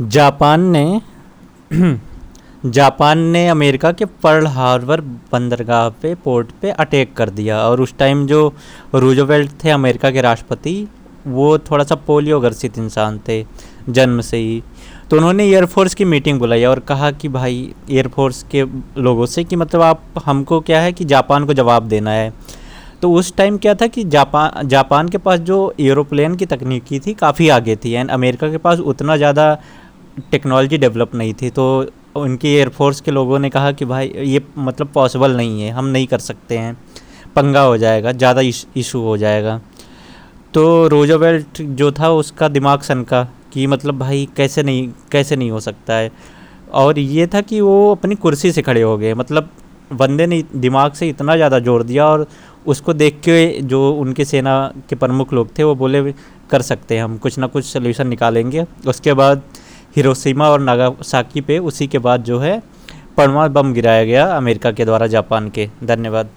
Japan ने Japan ने America के पर्ल हार्बर बंदरगाह पे, पोर्ट पे अटैक कर दिया। और उस टाइम जो रूजोवेल्ट थे, अमेरिका के राष्ट्रपति, वो थोड़ा सा पोलियो ग्रसित इंसान थे, जन्म से ही। तो उन्होंने एयरफोर्स की मीटिंग बुलाई और कहा कि, भाई एयरफोर्स के लोगों से कि मतलब आप, हमको क्या है कि जापान को जवाब देना है। तो उस टाइम क्या था कि जापान जापान के पास जो एरोप्लेन की तकनीकी थी, काफ़ी आगे थी। एंड अमेरिका के पास उतना ज़्यादा टेक्नोलॉजी डेवलप नहीं थी तो उनकी एयरफोर्स के लोगों ने कहा कि भाई, ये मतलब पॉसिबल नहीं है, हम नहीं कर सकते हैं। पंगा हो जाएगा, ज़्यादा इशू हो जाएगा। तो रोजोवेल्ट जो था, उसका दिमाग सनका कि मतलब भाई, कैसे नहीं कैसे नहीं हो सकता है। और ये था कि वो अपनी कुर्सी से खड़े हो गए। मतलब बंदे ने दिमाग से इतना ज़्यादा ज़ोर दिया और उसको देख के जो उनके सेना के प्रमुख लोग थे, वो बोले, कर सकते हैं हम, कुछ ना कुछ सोल्यूशन निकालेंगे। उसके बाद हिरोशिमा और नागासाकी पे उसी के बाद जो है, परमाणु बम गिराया गया अमेरिका के द्वारा जापान के। धन्यवाद।